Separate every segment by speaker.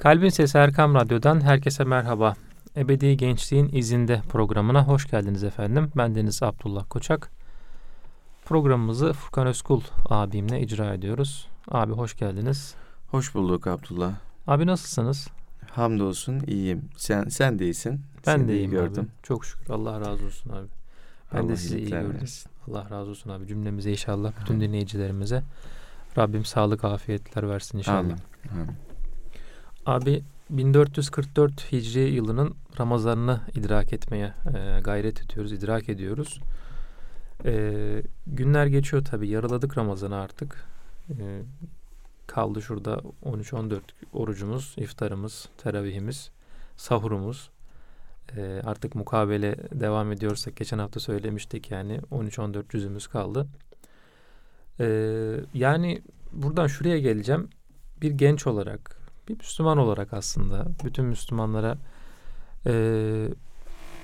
Speaker 1: Kalbin Sesi Erkam Radyo'dan herkese merhaba. Ebedi Gençliğin İzinde programına hoş geldiniz efendim. Ben Deniz Abdullah Koçak. Programımızı Furkan Özkul abimle icra ediyoruz. Abi hoş geldiniz.
Speaker 2: Hoş bulduk Abdullah.
Speaker 1: Abi nasılsınız?
Speaker 2: Hamdolsun iyiyim. Sen sen de iyisin.
Speaker 1: Ben
Speaker 2: Seni
Speaker 1: de
Speaker 2: iyi
Speaker 1: iyiyim
Speaker 2: gördüm.
Speaker 1: abi. Çok şükür. Allah razı olsun abi. Ben
Speaker 2: Allah
Speaker 1: de sizi iyi gördüm.
Speaker 2: versin.
Speaker 1: Allah razı olsun abi. Cümlemize inşallah bütün dinleyicilerimize Rabbim sağlık afiyetler versin inşallah.
Speaker 2: Amin. Amin.
Speaker 1: Abi 1444 Hicri yılının Ramazan'ını idrak etmeye e, gayret ediyoruz, idrak ediyoruz. E, günler geçiyor tabi, yarıladık Ramazan'ı artık. E, kaldı şurada 13-14 orucumuz, iftarımız, teravihimiz, sahurumuz. E, artık mukabele devam ediyorsak geçen hafta söylemiştik yani 13-14 cüzümüz kaldı. E, yani buradan şuraya geleceğim. Bir genç olarak, bir Müslüman olarak aslında bütün Müslümanlara e,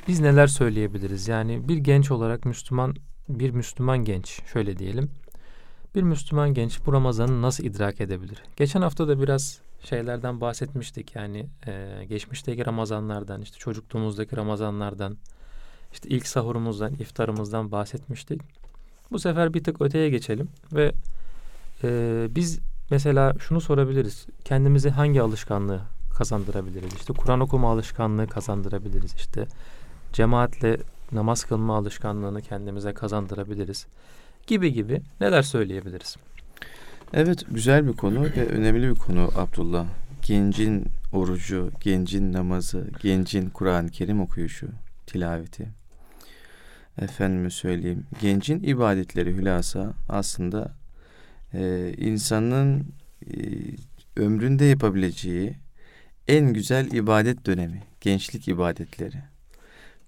Speaker 1: biz neler söyleyebiliriz? Yani bir genç olarak Müslüman, bir Müslüman genç şöyle diyelim. Bir Müslüman genç bu Ramazan'ı nasıl idrak edebilir? Geçen hafta da biraz şeylerden bahsetmiştik. Yani e, geçmişteki Ramazanlardan, işte çocukluğumuzdaki Ramazanlardan, işte ilk sahurumuzdan, iftarımızdan bahsetmiştik. Bu sefer bir tık öteye geçelim ve e, biz mesela şunu sorabiliriz. Kendimize hangi alışkanlığı kazandırabiliriz? İşte Kur'an okuma alışkanlığı kazandırabiliriz. İşte cemaatle namaz kılma alışkanlığını kendimize kazandırabiliriz. Gibi gibi neler söyleyebiliriz?
Speaker 2: Evet güzel bir konu ve önemli bir konu Abdullah. Gencin orucu, gencin namazı, gencin Kur'an-ı Kerim okuyuşu, tilaveti. Efendime söyleyeyim. Gencin ibadetleri hülasa aslında e, insanın e, ömründe yapabileceği en güzel ibadet dönemi. Gençlik ibadetleri.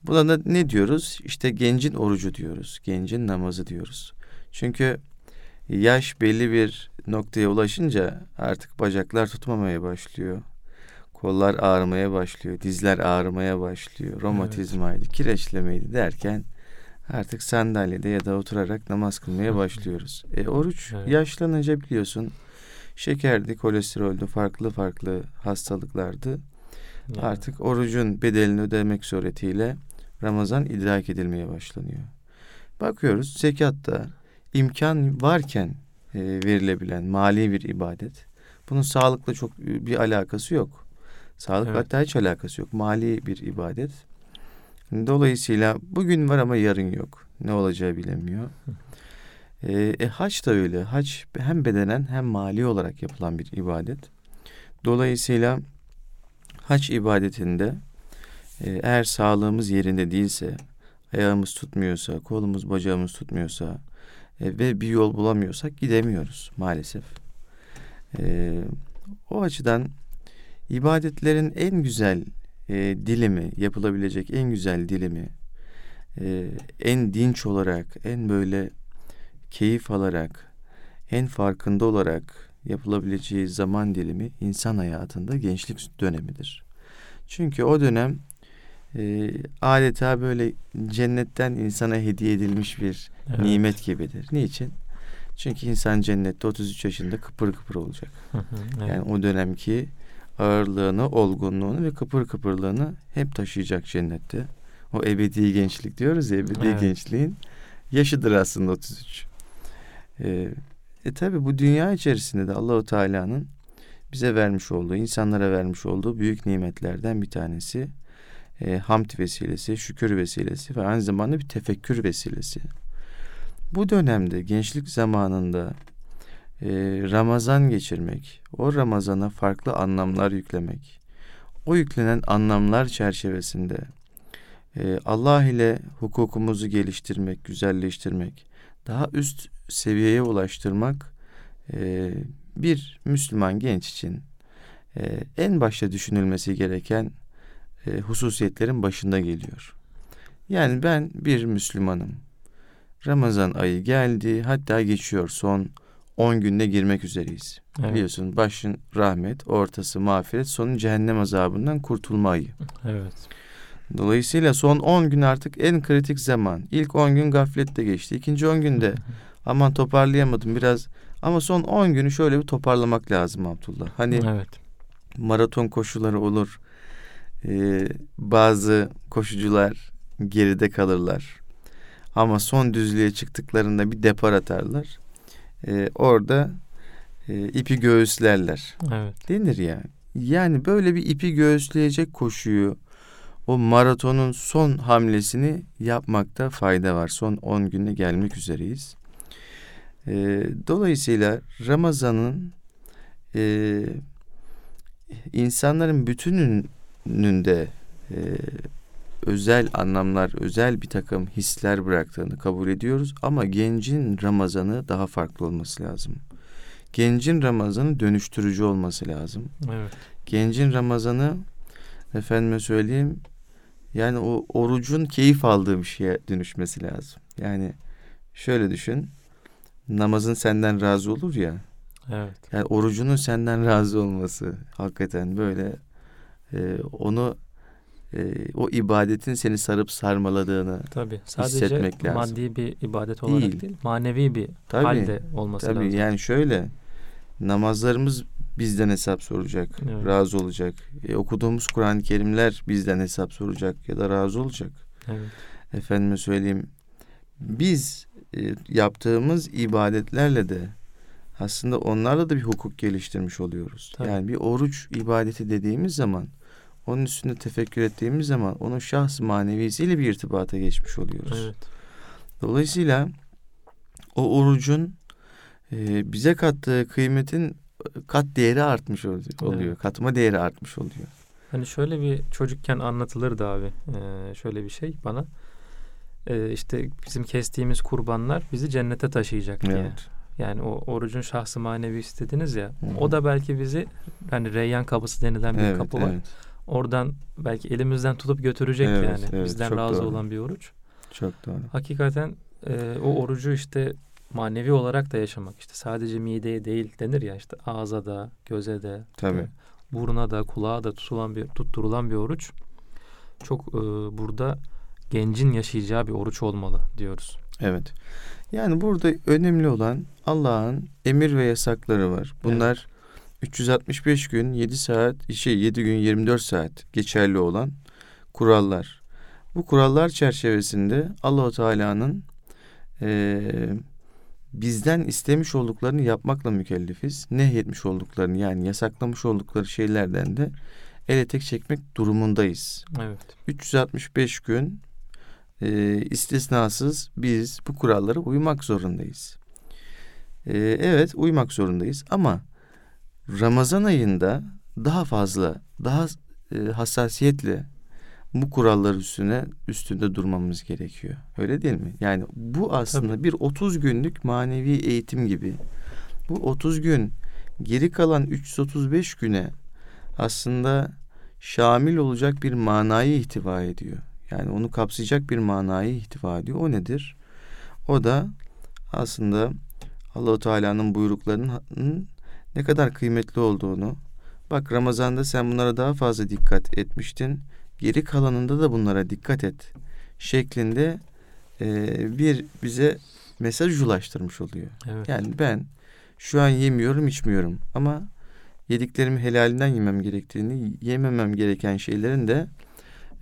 Speaker 2: Buna da ne diyoruz? İşte gencin orucu diyoruz. Gencin namazı diyoruz. Çünkü yaş belli bir noktaya ulaşınca artık bacaklar tutmamaya başlıyor. Kollar ağrımaya başlıyor. Dizler ağrımaya başlıyor. Romatizmaydı, kireçlemeydi derken artık sandalyede ya da oturarak namaz kılmaya başlıyoruz. E, oruç
Speaker 1: Evet.
Speaker 2: yaşlanınca biliyorsun şekerdi, kolesteroldü, farklı farklı hastalıklardı.
Speaker 1: Yani,
Speaker 2: Artık orucun bedelini ödemek suretiyle Ramazan idrak edilmeye başlanıyor. Bakıyoruz zekatta imkan varken e, verilebilen mali bir ibadet. Bunun sağlıkla çok bir alakası yok. Sağlıkla
Speaker 1: Evet.
Speaker 2: hatta hiç alakası yok. Mali bir ibadet. Dolayısıyla bugün var ama yarın yok. Ne olacağı bilemiyor. E, e, hac da öyle. Hac hem bedenen hem mali olarak yapılan bir ibadet. Dolayısıyla hac ibadetinde e, eğer sağlığımız yerinde değilse, ayağımız tutmuyorsa, kolumuz bacağımız tutmuyorsa e, ve bir yol bulamıyorsak gidemiyoruz maalesef. E, o açıdan ibadetlerin en güzel e, dilimi, yapılabilecek en güzel dilimi, e, en dinç olarak, en böyle keyif alarak, en farkında olarak yapılabileceği zaman dilimi insan hayatında gençlik dönemidir. Çünkü o dönem e, adeta böyle cennetten insana hediye edilmiş bir
Speaker 1: evet.
Speaker 2: nimet gibidir. Niçin? Çünkü insan cennette 33 yaşında kıpır kıpır olacak.
Speaker 1: Evet.
Speaker 2: Yani o dönemki ağırlığını, olgunluğunu ve kıpır kıpırlığını hep taşıyacak cennette. O ebedi gençlik diyoruz ya, ebedi
Speaker 1: Evet.
Speaker 2: gençliğin yaşıdır aslında 33. Ee, e tabi bu dünya içerisinde de Allahu Teala'nın bize vermiş olduğu, insanlara vermiş olduğu büyük nimetlerden bir tanesi e, hamd vesilesi, şükür vesilesi ve aynı zamanda bir tefekkür vesilesi. Bu dönemde gençlik zamanında e, Ramazan geçirmek, o Ramazana farklı anlamlar yüklemek, o yüklenen anlamlar çerçevesinde e, Allah ile hukukumuzu geliştirmek, güzelleştirmek, daha üst seviyeye ulaştırmak e, bir Müslüman genç için e, en başta düşünülmesi gereken e, hususiyetlerin başında geliyor. Yani ben bir Müslümanım. Ramazan ayı geldi, hatta geçiyor son 10 günde girmek üzereyiz.
Speaker 1: Evet.
Speaker 2: Biliyorsun başın rahmet, ortası mağfiret, sonu cehennem azabından kurtulma ayı.
Speaker 1: Evet.
Speaker 2: Dolayısıyla son 10 gün artık en kritik zaman. İlk 10 gün gaflette geçti. İkinci 10 günde aman toparlayamadım biraz. Ama son 10 günü şöyle bir toparlamak lazım Abdullah. Hani
Speaker 1: Evet.
Speaker 2: maraton koşuları olur. Ee, bazı koşucular geride kalırlar. Ama son düzlüğe çıktıklarında bir depar atarlar. Ee, orada e, ipi göğüslerler.
Speaker 1: Evet.
Speaker 2: Denir ya. Yani böyle bir ipi göğüsleyecek koşuyu o maratonun son hamlesini yapmakta fayda var. Son 10 günde gelmek üzereyiz. Ee, dolayısıyla Ramazan'ın e, insanların bütününde e, özel anlamlar, özel bir takım hisler bıraktığını kabul ediyoruz. Ama gencin Ramazan'ı daha farklı olması lazım. Gencin Ramazan'ı dönüştürücü olması lazım.
Speaker 1: Evet.
Speaker 2: Gencin Ramazan'ı efendime söyleyeyim yani o orucun keyif aldığım şeye dönüşmesi lazım. Yani şöyle düşün. Namazın senden razı olur ya.
Speaker 1: Evet.
Speaker 2: Yani orucunun senden razı olması hakikaten böyle e, onu e, o ibadetin seni sarıp sarmaladığını
Speaker 1: Tabii. Sadece
Speaker 2: hissetmek lazım.
Speaker 1: maddi bir ibadet olarak
Speaker 2: Değil.
Speaker 1: değil, manevi bir
Speaker 2: Tabii.
Speaker 1: halde olması
Speaker 2: Tabii
Speaker 1: lazım.
Speaker 2: yani şöyle namazlarımız bizden hesap soracak,
Speaker 1: Evet.
Speaker 2: razı olacak. E, okuduğumuz Kur'an-ı Kerimler bizden hesap soracak ya da razı olacak.
Speaker 1: Evet.
Speaker 2: Efendime söyleyeyim biz e, yaptığımız ibadetlerle de aslında onlarla da bir hukuk geliştirmiş oluyoruz.
Speaker 1: Tabii.
Speaker 2: Yani bir oruç ibadeti dediğimiz zaman onun üstünde tefekkür ettiğimiz zaman onun şahs manevisiyle bir irtibata geçmiş oluyoruz.
Speaker 1: Evet.
Speaker 2: Dolayısıyla o orucun e, bize kattığı kıymetin kat değeri artmış oluyor.
Speaker 1: Evet.
Speaker 2: Katma değeri artmış oluyor.
Speaker 1: Hani şöyle bir çocukken anlatılırdı abi. Ee, şöyle bir şey bana. Ee, işte bizim kestiğimiz kurbanlar bizi cennete taşıyacak diye.
Speaker 2: Evet.
Speaker 1: Yani o orucun şahsı manevi istediniz ya.
Speaker 2: Hı.
Speaker 1: O da belki bizi hani Reyyan kapısı denilen bir
Speaker 2: Evet,
Speaker 1: kapı var.
Speaker 2: evet.
Speaker 1: Oradan belki elimizden tutup götürecek
Speaker 2: Evet,
Speaker 1: yani.
Speaker 2: evet,
Speaker 1: Bizden razı
Speaker 2: doğru.
Speaker 1: olan bir oruç.
Speaker 2: Çok doğru.
Speaker 1: Hakikaten e, o orucu işte manevi olarak da yaşamak işte sadece mideye değil denir ya işte ağza da göze de
Speaker 2: Tabii.
Speaker 1: e, buruna da kulağa da tutulan bir tutturulan bir oruç çok e, burada gencin yaşayacağı bir oruç olmalı diyoruz.
Speaker 2: Evet. Yani burada önemli olan Allah'ın emir ve yasakları var. Bunlar 365 gün 7 saat, şey 7 gün 24 saat geçerli olan kurallar. Bu kurallar çerçevesinde Allahu Teala'nın eee, bizden istemiş olduklarını yapmakla mükellefiz. Nehyetmiş olduklarını yani yasaklamış oldukları şeylerden de ele tek çekmek durumundayız.
Speaker 1: Evet.
Speaker 2: 365 gün e, istisnasız biz bu kurallara uymak zorundayız. E, evet uymak zorundayız ama Ramazan ayında daha fazla, daha e, hassasiyetle bu kurallar üstüne üstünde durmamız gerekiyor. Öyle değil mi? Yani bu aslında bir 30 günlük manevi eğitim gibi. Bu 30 gün geri kalan 335 güne aslında şamil olacak bir manayı ihtiva ediyor. Yani onu kapsayacak bir manayı ihtiva ediyor. O nedir? O da aslında Allahu Teala'nın buyruklarının ne kadar kıymetli olduğunu. Bak Ramazan'da sen bunlara daha fazla dikkat etmiştin. Geri kalanında da bunlara dikkat et şeklinde e, bir bize mesaj ulaştırmış oluyor.
Speaker 1: Evet.
Speaker 2: Yani ben şu an yemiyorum içmiyorum ama yediklerimi helalinden yemem gerektiğini, yememem gereken şeylerin de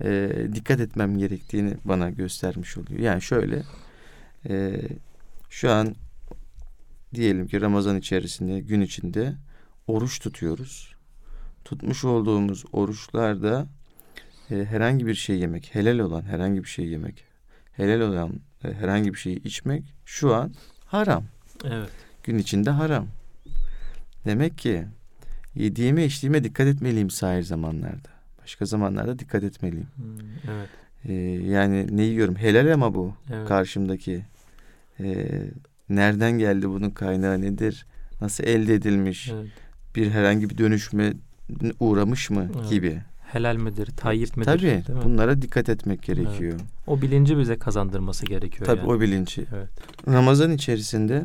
Speaker 2: e, dikkat etmem gerektiğini bana göstermiş oluyor. Yani şöyle e, şu an diyelim ki Ramazan içerisinde gün içinde oruç tutuyoruz. Tutmuş olduğumuz oruçlarda e, herhangi bir şey yemek, helal olan herhangi bir şey yemek, helal olan e, herhangi bir şeyi içmek şu an haram.
Speaker 1: Evet.
Speaker 2: Gün içinde haram. Demek ki yediğime içtiğime dikkat etmeliyim sahir zamanlarda. Başka zamanlarda dikkat etmeliyim.
Speaker 1: Hmm, evet.
Speaker 2: Ee, yani ne yiyorum? Helal ama bu
Speaker 1: Evet.
Speaker 2: karşımdaki. Ee, nereden geldi bunun kaynağı nedir? Nasıl elde edilmiş?
Speaker 1: evet.
Speaker 2: Bir herhangi bir dönüşme uğramış mı
Speaker 1: Evet.
Speaker 2: gibi.
Speaker 1: Helal midir, tayyip midir?
Speaker 2: Tabii
Speaker 1: mi?
Speaker 2: bunlara dikkat etmek gerekiyor.
Speaker 1: O bilinci bize kazandırması gerekiyor
Speaker 2: Tabii
Speaker 1: yani.
Speaker 2: o bilinci.
Speaker 1: Evet.
Speaker 2: Ramazan içerisinde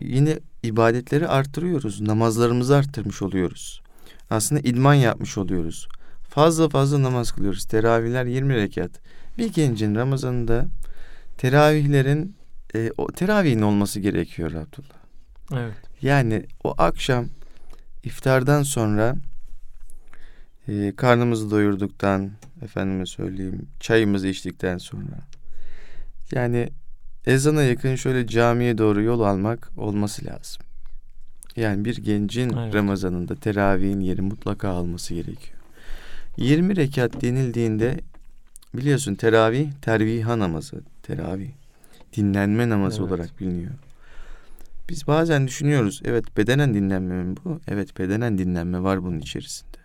Speaker 2: yine ibadetleri arttırıyoruz. Namazlarımızı arttırmış oluyoruz. Aslında idman yapmış oluyoruz. Fazla fazla namaz kılıyoruz. Teravihler 20 rekat. Bir gencin Ramazan'ında teravihlerin e, o teravihin olması gerekiyor Abdullah.
Speaker 1: Evet.
Speaker 2: Yani o akşam iftardan sonra e, karnımızı doyurduktan efendime söyleyeyim çayımızı içtikten sonra yani ezana yakın şöyle camiye doğru yol almak olması lazım. Yani bir gencin evet. Ramazan'ında teravihin yeri mutlaka alması gerekiyor. 20 rekat denildiğinde biliyorsun teravih terviha namazı. Teravih dinlenme namazı evet. olarak biliniyor. Biz bazen düşünüyoruz evet bedenen dinlenme mi bu? Evet bedenen dinlenme var bunun içerisinde.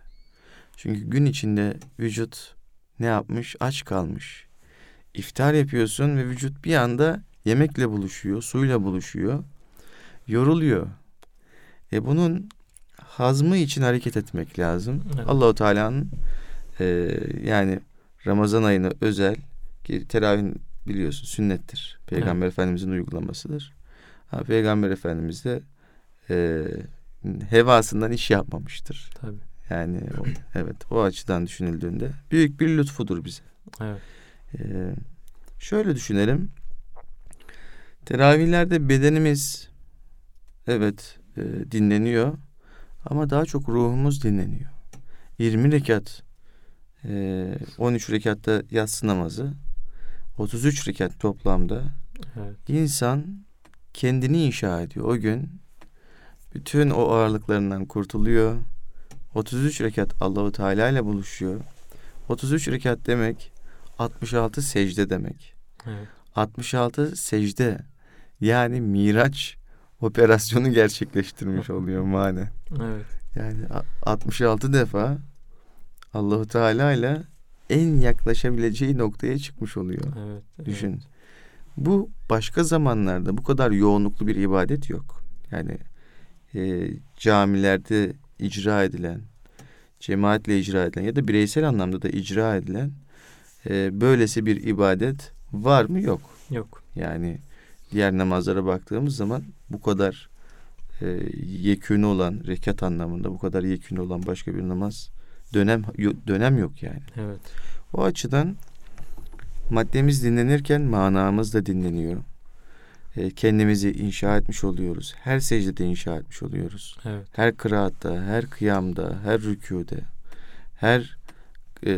Speaker 2: Çünkü gün içinde vücut ne yapmış? Aç kalmış. İftar yapıyorsun ve vücut bir anda yemekle buluşuyor, suyla buluşuyor. Yoruluyor. E bunun hazmı için hareket etmek lazım. Evet. Allahu Teala'nın e, yani Ramazan ayına özel ki teravih biliyorsun sünnettir. Peygamber evet. Efendimizin uygulamasıdır. Ha, Peygamber Efendimiz de e, hevasından iş yapmamıştır. Tabii. Yani o, evet o açıdan düşünüldüğünde büyük bir lütfudur bize. Evet. Ee, şöyle düşünelim. Teravihlerde bedenimiz evet e, dinleniyor ama daha çok ruhumuz dinleniyor. 20 rekat e, 13 rekatta yatsı namazı 33 rekat toplamda evet. insan kendini inşa ediyor. O gün bütün o ağırlıklarından kurtuluyor 33 rekat Allahu Teala ile buluşuyor. 33 rekat demek 66 secde demek. Evet. 66 secde yani Miraç operasyonu gerçekleştirmiş oluyor mane. Evet. Yani 66 defa Allahu Teala ile en yaklaşabileceği noktaya çıkmış oluyor. Evet, Düşün. Evet. Bu başka zamanlarda bu kadar yoğunluklu bir ibadet yok. Yani e, camilerde icra edilen, cemaatle icra edilen ya da bireysel anlamda da icra edilen e, böylesi bir ibadet var mı? Yok.
Speaker 1: Yok.
Speaker 2: Yani diğer namazlara baktığımız zaman bu kadar e, yekünü olan rekat anlamında bu kadar yekünü olan başka bir namaz dönem dönem yok yani.
Speaker 1: Evet.
Speaker 2: O açıdan maddemiz dinlenirken manamız da dinleniyor. E, kendimizi inşa etmiş oluyoruz. Her secdede inşa etmiş oluyoruz.
Speaker 1: Evet.
Speaker 2: Her kıraatta, her kıyamda, her rükûde, her e,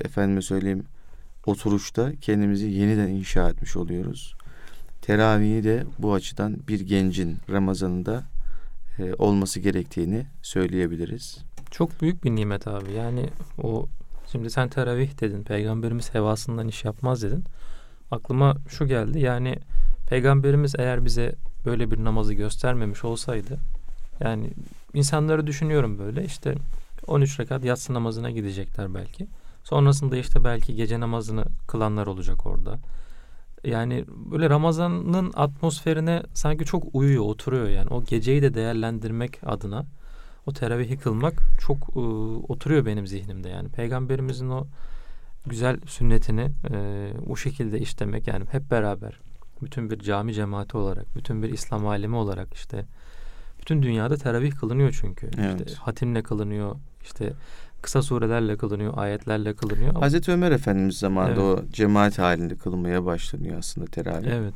Speaker 2: efendime söyleyeyim oturuşta kendimizi yeniden inşa etmiş oluyoruz. Teravihi de bu açıdan bir gencin Ramazan'ında e, olması gerektiğini söyleyebiliriz.
Speaker 1: Çok büyük bir nimet abi. Yani o şimdi sen teravih dedin. Peygamberimiz hevasından iş yapmaz dedin. Aklıma şu geldi. Yani Peygamberimiz eğer bize böyle bir namazı göstermemiş olsaydı yani insanları düşünüyorum böyle işte 13 rekat yatsı namazına gidecekler belki. Sonrasında işte belki gece namazını kılanlar olacak orada. Yani böyle Ramazan'ın atmosferine sanki çok uyuyor, oturuyor yani. O geceyi de değerlendirmek adına o teravihi kılmak çok ıı, oturuyor benim zihnimde yani. Peygamberimizin o güzel sünnetini e, o şekilde işlemek yani hep beraber bütün bir cami cemaati olarak, bütün bir İslam alemi olarak işte bütün dünyada teravih kılınıyor çünkü. Evet. İşte hatimle kılınıyor, işte kısa surelerle kılınıyor, ayetlerle kılınıyor.
Speaker 2: Hazreti Ömer Efendimiz zamanında evet. o cemaat halinde kılınmaya başlanıyor aslında teravih.
Speaker 1: Evet.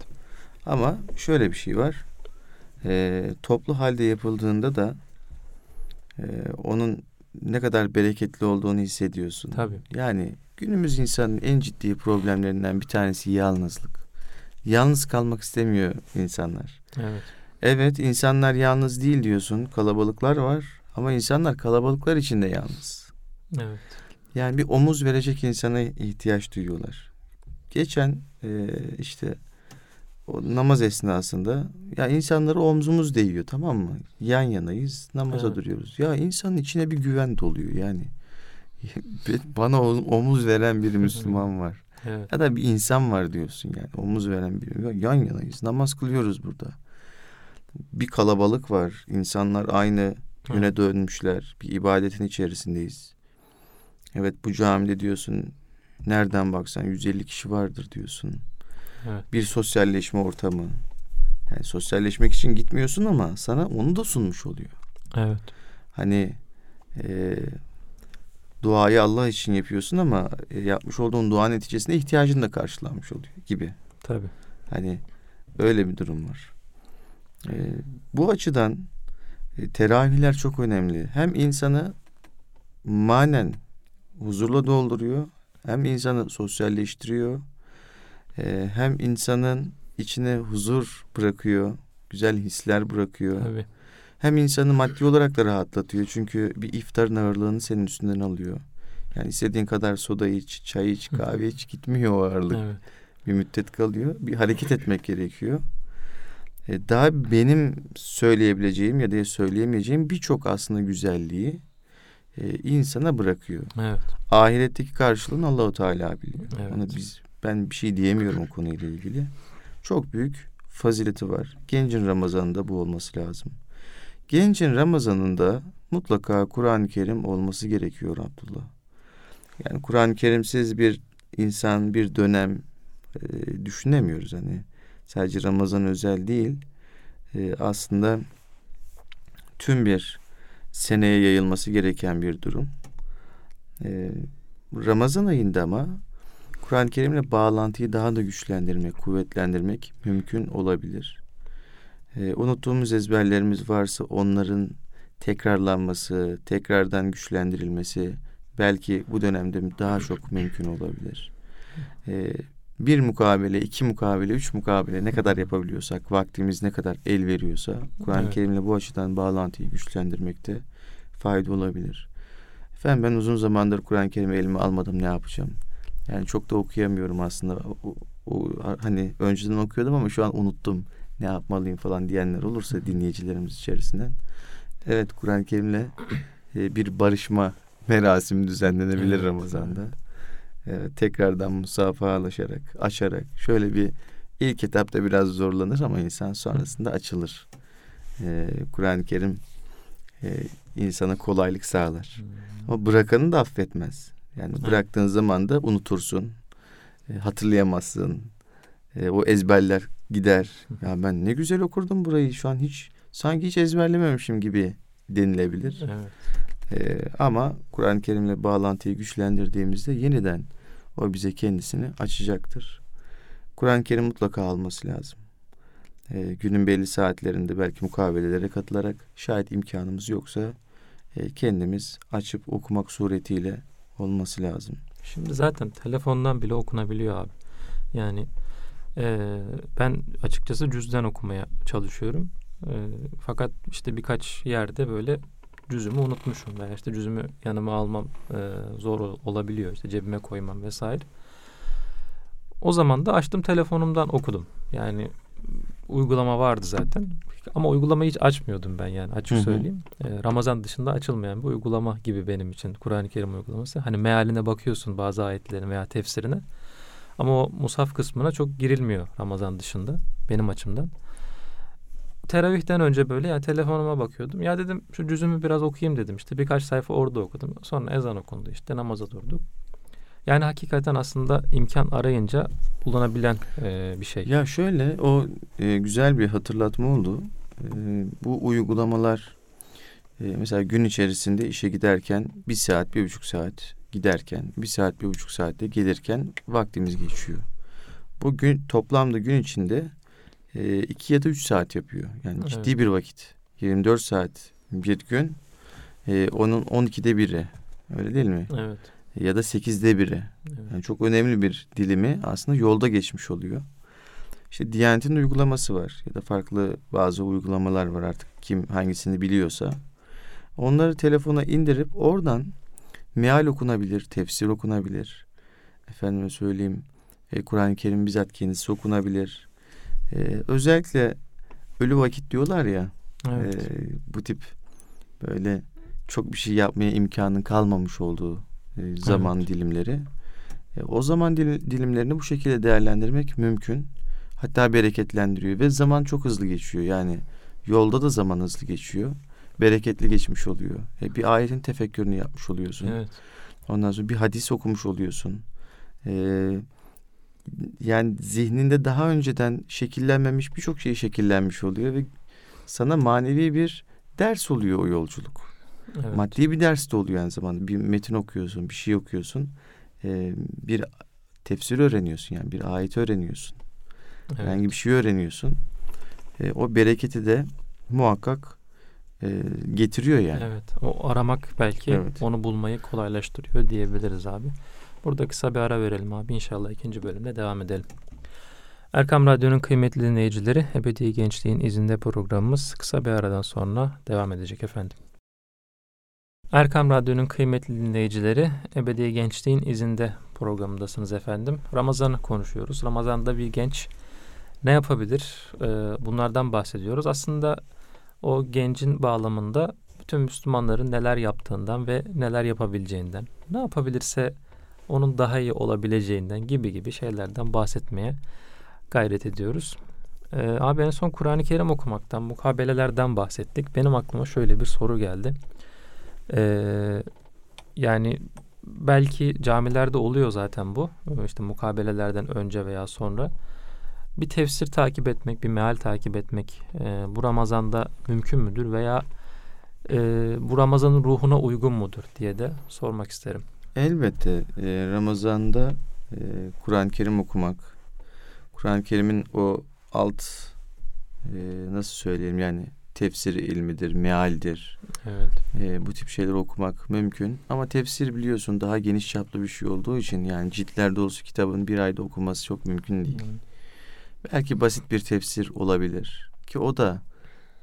Speaker 2: Ama şöyle bir şey var. E, toplu halde yapıldığında da e, onun ne kadar bereketli olduğunu hissediyorsun.
Speaker 1: Tabii.
Speaker 2: Yani günümüz insanın en ciddi problemlerinden bir tanesi yalnızlık. Yalnız kalmak istemiyor insanlar.
Speaker 1: Evet.
Speaker 2: Evet insanlar yalnız değil diyorsun. Kalabalıklar var ama insanlar kalabalıklar içinde yalnız.
Speaker 1: Evet.
Speaker 2: Yani bir omuz verecek insana ihtiyaç duyuyorlar. Geçen e, işte o namaz esnasında ya insanları omzumuz değiyor tamam mı? Yan yanayız namaza evet. duruyoruz. Ya insanın içine bir güven doluyor yani. Bana omuz veren bir Müslüman var.
Speaker 1: Evet.
Speaker 2: Ya da bir insan var diyorsun yani. Omuz veren bir yan yanayız. Namaz kılıyoruz burada. Bir kalabalık var. İnsanlar aynı yöne evet. dönmüşler. Bir ibadetin içerisindeyiz. Evet bu camide diyorsun nereden baksan 150 kişi vardır diyorsun.
Speaker 1: Evet.
Speaker 2: Bir sosyalleşme ortamı. Yani sosyalleşmek için gitmiyorsun ama sana onu da sunmuş oluyor.
Speaker 1: Evet.
Speaker 2: Hani e, duayı Allah için yapıyorsun ama e, yapmış olduğun dua neticesinde ihtiyacın da karşılanmış oluyor gibi.
Speaker 1: Tabii.
Speaker 2: Hani öyle bir durum var. E, bu açıdan e, teravihler çok önemli. Hem insanı manen huzurla dolduruyor. Hem insanı sosyalleştiriyor. E, hem insanın içine huzur bırakıyor. Güzel hisler bırakıyor.
Speaker 1: Tabii.
Speaker 2: Hem insanı maddi olarak da rahatlatıyor. Çünkü bir iftarın ağırlığını senin üstünden alıyor. Yani istediğin kadar soda iç, çay iç, kahve iç gitmiyor o ağırlık.
Speaker 1: Evet.
Speaker 2: Bir müddet kalıyor. Bir hareket etmek gerekiyor. E, daha benim söyleyebileceğim ya da söyleyemeyeceğim birçok aslında güzelliği e, insana bırakıyor.
Speaker 1: Evet.
Speaker 2: Ahiretteki karşılığını Allahu Teala biliyor.
Speaker 1: Evet.
Speaker 2: Ona biz ben bir şey diyemiyorum o konuyla ilgili. Çok büyük fazileti var. Gencin Ramazan'ında bu olması lazım. Gencin Ramazan'ında mutlaka Kur'an-ı Kerim olması gerekiyor Abdullah. Yani Kur'an-ı Kerimsiz bir insan bir dönem e, düşünemiyoruz hani. Sadece Ramazan özel değil. E, aslında tüm bir seneye yayılması gereken bir durum. E, Ramazan ayında ama Kur'an-ı Kerim'le bağlantıyı daha da güçlendirmek, kuvvetlendirmek mümkün olabilir. E, unuttuğumuz ezberlerimiz varsa onların tekrarlanması, tekrardan güçlendirilmesi belki bu dönemde daha çok mümkün olabilir. E, bir mukabele, iki mukabele, üç mukabele ne kadar yapabiliyorsak, vaktimiz ne kadar el veriyorsa Kur'an-ı
Speaker 1: Evet.
Speaker 2: Kerim'le bu açıdan bağlantıyı güçlendirmekte fayda olabilir. Efendim ben uzun zamandır Kur'an-ı Kerim'i elime almadım ne yapacağım? Yani çok da okuyamıyorum aslında. O, o, hani önceden okuyordum ama şu an unuttum. Ne yapmalıyım falan diyenler olursa dinleyicilerimiz içerisinden. Evet Kur'an-ı Kerim'le e, bir barışma merasimi düzenlenebilir
Speaker 1: Evet,
Speaker 2: Ramazan'da. Evet, tekrardan musafahalaşarak, açarak şöyle bir ilk etapta biraz zorlanır ama insan sonrasında açılır. Ee, Kur'an-ı Kerim e, insana kolaylık sağlar. Ama bırakanı da affetmez. Yani
Speaker 1: Evet.
Speaker 2: bıraktığın zaman da unutursun. E, hatırlayamazsın. E, o ezberler gider. Ya ben ne güzel okurdum burayı şu an hiç sanki hiç ezberlememişim gibi denilebilir.
Speaker 1: Evet.
Speaker 2: Ee, ama Kur'an-ı Kerim'le bağlantıyı güçlendirdiğimizde yeniden o bize kendisini açacaktır. Kur'an-ı Kerim mutlaka alması lazım. Ee, günün belli saatlerinde belki mukabelelere katılarak şayet imkanımız yoksa e, kendimiz açıp okumak suretiyle olması lazım.
Speaker 1: Şimdi zaten telefondan bile okunabiliyor abi. Yani e, ben açıkçası cüzden okumaya çalışıyorum. E, fakat işte birkaç yerde böyle cüzümü unutmuşum veya işte cüzümü yanıma almam e, zor ol- olabiliyor. İşte cebime koymam vesaire. O zaman da açtım telefonumdan okudum. Yani uygulama vardı zaten. Ama uygulamayı hiç açmıyordum ben yani açık
Speaker 2: Hı hı.
Speaker 1: söyleyeyim. Ee, Ramazan dışında açılmayan bir uygulama gibi benim için Kur'an-ı Kerim uygulaması. Hani mealine bakıyorsun bazı ayetlerin veya tefsirine. Ama o musaf kısmına çok girilmiyor Ramazan dışında benim açımdan. Teravihten önce böyle ya telefonuma bakıyordum. Ya dedim şu cüzümü biraz okuyayım dedim. İşte birkaç sayfa orada okudum. Sonra ezan okundu işte namaza durduk. Yani hakikaten aslında imkan arayınca bulunabilen e, bir şey.
Speaker 2: Ya şöyle o e, güzel bir hatırlatma oldu. E, bu uygulamalar e, mesela gün içerisinde işe giderken bir saat, bir buçuk saat giderken, bir saat, bir buçuk saatte gelirken vaktimiz geçiyor. Bu gün toplamda gün içinde e, iki ya da üç saat yapıyor. Yani ciddi
Speaker 1: Evet.
Speaker 2: bir vakit. 24 saat bir gün e, onun 12'de biri. Öyle değil mi?
Speaker 1: Evet.
Speaker 2: Ya da 8'de biri.
Speaker 1: evet.
Speaker 2: Yani çok önemli bir dilimi aslında yolda geçmiş oluyor. İşte Diyanet'in uygulaması var ya da farklı bazı uygulamalar var artık kim hangisini biliyorsa. Onları telefona indirip oradan meal okunabilir, tefsir okunabilir. Efendime söyleyeyim e, Kur'an-ı Kerim bizzat kendisi okunabilir. E, özellikle ölü vakit diyorlar ya
Speaker 1: Evet.
Speaker 2: e, bu tip böyle çok bir şey yapmaya imkanın kalmamış olduğu e, zaman
Speaker 1: Evet.
Speaker 2: dilimleri. E, o zaman dil- dilimlerini bu şekilde değerlendirmek mümkün. Hatta bereketlendiriyor ve zaman çok hızlı geçiyor. Yani yolda da zaman hızlı geçiyor. Bereketli geçmiş oluyor. E, bir ayetin tefekkürünü yapmış oluyorsun.
Speaker 1: evet.
Speaker 2: Ondan sonra bir hadis okumuş oluyorsun. Ee, yani zihninde daha önceden şekillenmemiş birçok şey şekillenmiş oluyor ve sana manevi bir ders oluyor o yolculuk.
Speaker 1: Evet.
Speaker 2: Maddi bir ders de oluyor aynı zamanda. Bir metin okuyorsun, bir şey okuyorsun. Ee, bir tefsir öğreniyorsun yani bir ayet öğreniyorsun.
Speaker 1: Evet.
Speaker 2: Herhangi bir şey öğreniyorsun. Ee, o bereketi de muhakkak e, getiriyor yani.
Speaker 1: Evet. O aramak belki
Speaker 2: Evet.
Speaker 1: onu bulmayı kolaylaştırıyor diyebiliriz abi. Burada kısa bir ara verelim abi. İnşallah ikinci bölümde devam edelim. Erkam Radyo'nun kıymetli dinleyicileri Ebedi Gençliğin izinde programımız kısa bir aradan sonra devam edecek efendim. Erkam Radyo'nun kıymetli dinleyicileri Ebedi Gençliğin izinde programındasınız efendim. Ramazan'ı konuşuyoruz. Ramazan'da bir genç ne yapabilir? Ee, bunlardan bahsediyoruz. Aslında o gencin bağlamında bütün Müslümanların neler yaptığından ve neler yapabileceğinden, ne yapabilirse onun daha iyi olabileceğinden gibi gibi şeylerden bahsetmeye gayret ediyoruz. Ee, abi en son Kur'an-ı Kerim okumaktan, mukabelelerden bahsettik. Benim aklıma şöyle bir soru geldi. Ee, yani belki camilerde oluyor zaten bu. İşte mukabelelerden önce veya sonra. Bir tefsir takip etmek, bir meal takip etmek e, bu Ramazan'da mümkün müdür veya e, bu Ramazan'ın ruhuna uygun mudur diye de sormak isterim.
Speaker 2: Elbette e, Ramazan'da e, Kur'an-ı Kerim okumak, Kur'an-ı Kerim'in o alt e, nasıl söyleyelim yani tefsir ilmidir, mealdir.
Speaker 1: Evet.
Speaker 2: E, bu tip şeyleri okumak mümkün. Ama tefsir biliyorsun daha geniş çaplı bir şey olduğu için yani ciltler dolusu kitabın bir ayda okunması çok mümkün değil. Belki basit bir tefsir olabilir ki o da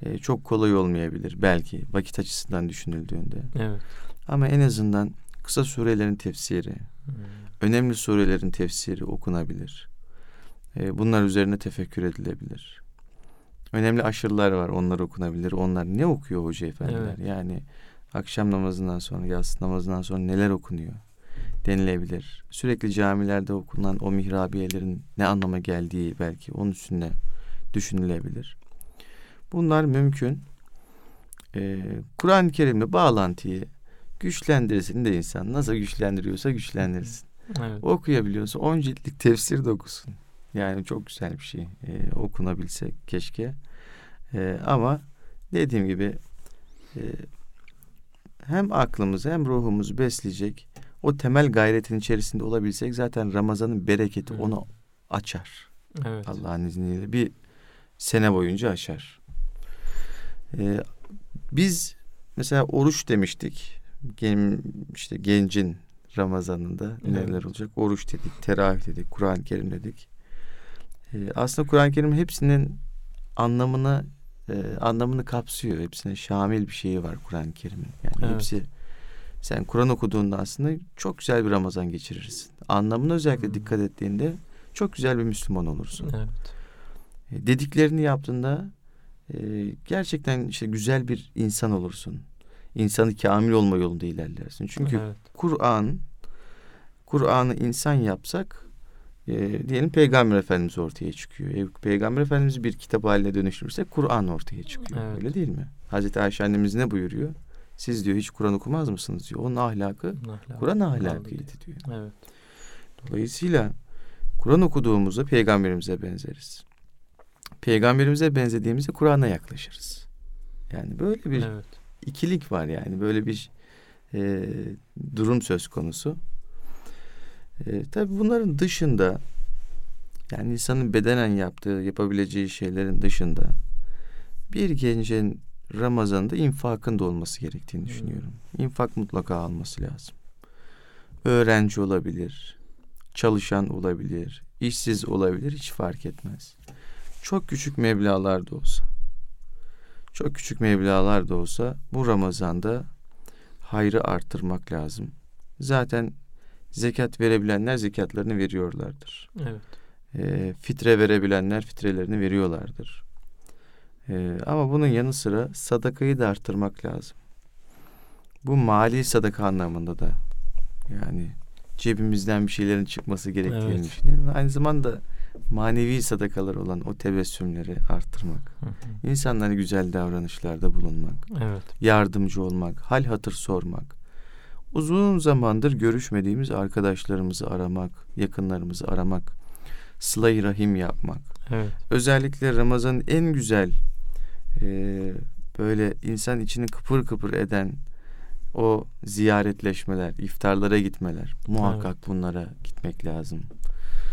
Speaker 2: e, çok kolay olmayabilir belki vakit açısından düşünüldüğünde.
Speaker 1: Evet.
Speaker 2: Ama en azından kısa surelerin tefsiri,
Speaker 1: Hmm.
Speaker 2: önemli surelerin tefsiri okunabilir. E, bunlar üzerine tefekkür edilebilir. Önemli aşırılar var onlar okunabilir. Onlar ne okuyor hoca efendiler?
Speaker 1: Evet.
Speaker 2: Yani akşam namazından sonra, yatsı namazından sonra neler okunuyor denilebilir. Sürekli camilerde okunan o mihrabiyelerin ne anlama geldiği belki onun üstüne düşünülebilir. Bunlar mümkün. Ee, Kur'an-ı Kerim'le bağlantıyı güçlendirsin de insan. Nasıl güçlendiriyorsa güçlendirsin.
Speaker 1: Evet.
Speaker 2: Okuyabiliyorsa 10 ciltlik tefsir de okusun. Yani çok güzel bir şey. Ee, okunabilse keşke. Ee, ama dediğim gibi e, hem aklımızı hem ruhumuzu besleyecek o temel gayretin içerisinde olabilsek zaten Ramazan'ın bereketi
Speaker 1: Hı.
Speaker 2: onu açar.
Speaker 1: Evet.
Speaker 2: Allah'ın izniyle bir sene boyunca aşar. Ee, biz mesela oruç demiştik. Gen, işte gencin Ramazanında
Speaker 1: Evet.
Speaker 2: neler olacak? Oruç dedik, teravih dedik, Kur'an-ı Kerim dedik. Ee, aslında Kur'an-ı Kerim hepsinin anlamını e, anlamını kapsıyor. Hepsine şamil bir şeyi var Kur'an-ı Kerim'in. Yani
Speaker 1: Evet.
Speaker 2: hepsi sen Kur'an okuduğunda aslında çok güzel bir Ramazan geçirirsin. Anlamına özellikle
Speaker 1: Hmm.
Speaker 2: dikkat ettiğinde çok güzel bir Müslüman olursun.
Speaker 1: Evet.
Speaker 2: E, Dediklerini yaptığında e, gerçekten işte güzel bir insan olursun. İnsanı kamil olma yolunda ilerlersin. Çünkü
Speaker 1: evet.
Speaker 2: Kur'an Kur'an'ı insan yapsak e, diyelim Peygamber Efendimiz ortaya çıkıyor. E, Peygamber Efendimiz'i bir kitap haline dönüştürürsek Kur'an ortaya çıkıyor.
Speaker 1: Evet.
Speaker 2: Öyle değil mi? Hazreti Ayşe annemiz ne buyuruyor? Siz diyor hiç Kur'an okumaz mısınız diyor. Onun ahlakı
Speaker 1: Ahlak.
Speaker 2: Kur'an
Speaker 1: Ahlakıydı.
Speaker 2: ahlakıydı diyor.
Speaker 1: Evet.
Speaker 2: Dolayısıyla Kur'an okuduğumuzda peygamberimize benzeriz. Peygamberimize benzediğimizde Kur'an'a yaklaşırız. Yani böyle bir
Speaker 1: Evet.
Speaker 2: ikilik var yani böyle bir e, durum söz konusu. E, tabii bunların dışında yani insanın bedenen yaptığı, yapabileceği şeylerin dışında bir gencin Ramazan'da infakın da olması gerektiğini
Speaker 1: Hmm.
Speaker 2: düşünüyorum. İnfak mutlaka alması lazım. Öğrenci olabilir, çalışan olabilir, işsiz olabilir hiç fark etmez. Çok küçük meblağlar da olsa, çok küçük meblağlar da olsa bu Ramazan'da hayrı arttırmak lazım. Zaten zekat verebilenler zekatlarını veriyorlardır.
Speaker 1: Evet.
Speaker 2: E, fitre verebilenler fitrelerini veriyorlardır. E, ama bunun yanı sıra sadakayı da arttırmak lazım. Bu mali sadaka anlamında da yani cebimizden bir şeylerin çıkması gerektiğini
Speaker 1: Evet.
Speaker 2: düşünüyorum. Aynı zamanda manevi sadakalar olan o tebessümleri arttırmak,
Speaker 1: Hı hı.
Speaker 2: insanlara güzel davranışlarda bulunmak,
Speaker 1: Evet.
Speaker 2: yardımcı olmak, hal hatır sormak, uzun zamandır görüşmediğimiz arkadaşlarımızı aramak, yakınlarımızı aramak, sıla-i rahim yapmak.
Speaker 1: Evet.
Speaker 2: Özellikle Ramazan'ın en güzel e, böyle insan içini kıpır kıpır eden o ziyaretleşmeler, iftarlara gitmeler. Muhakkak bunlara gitmek lazım.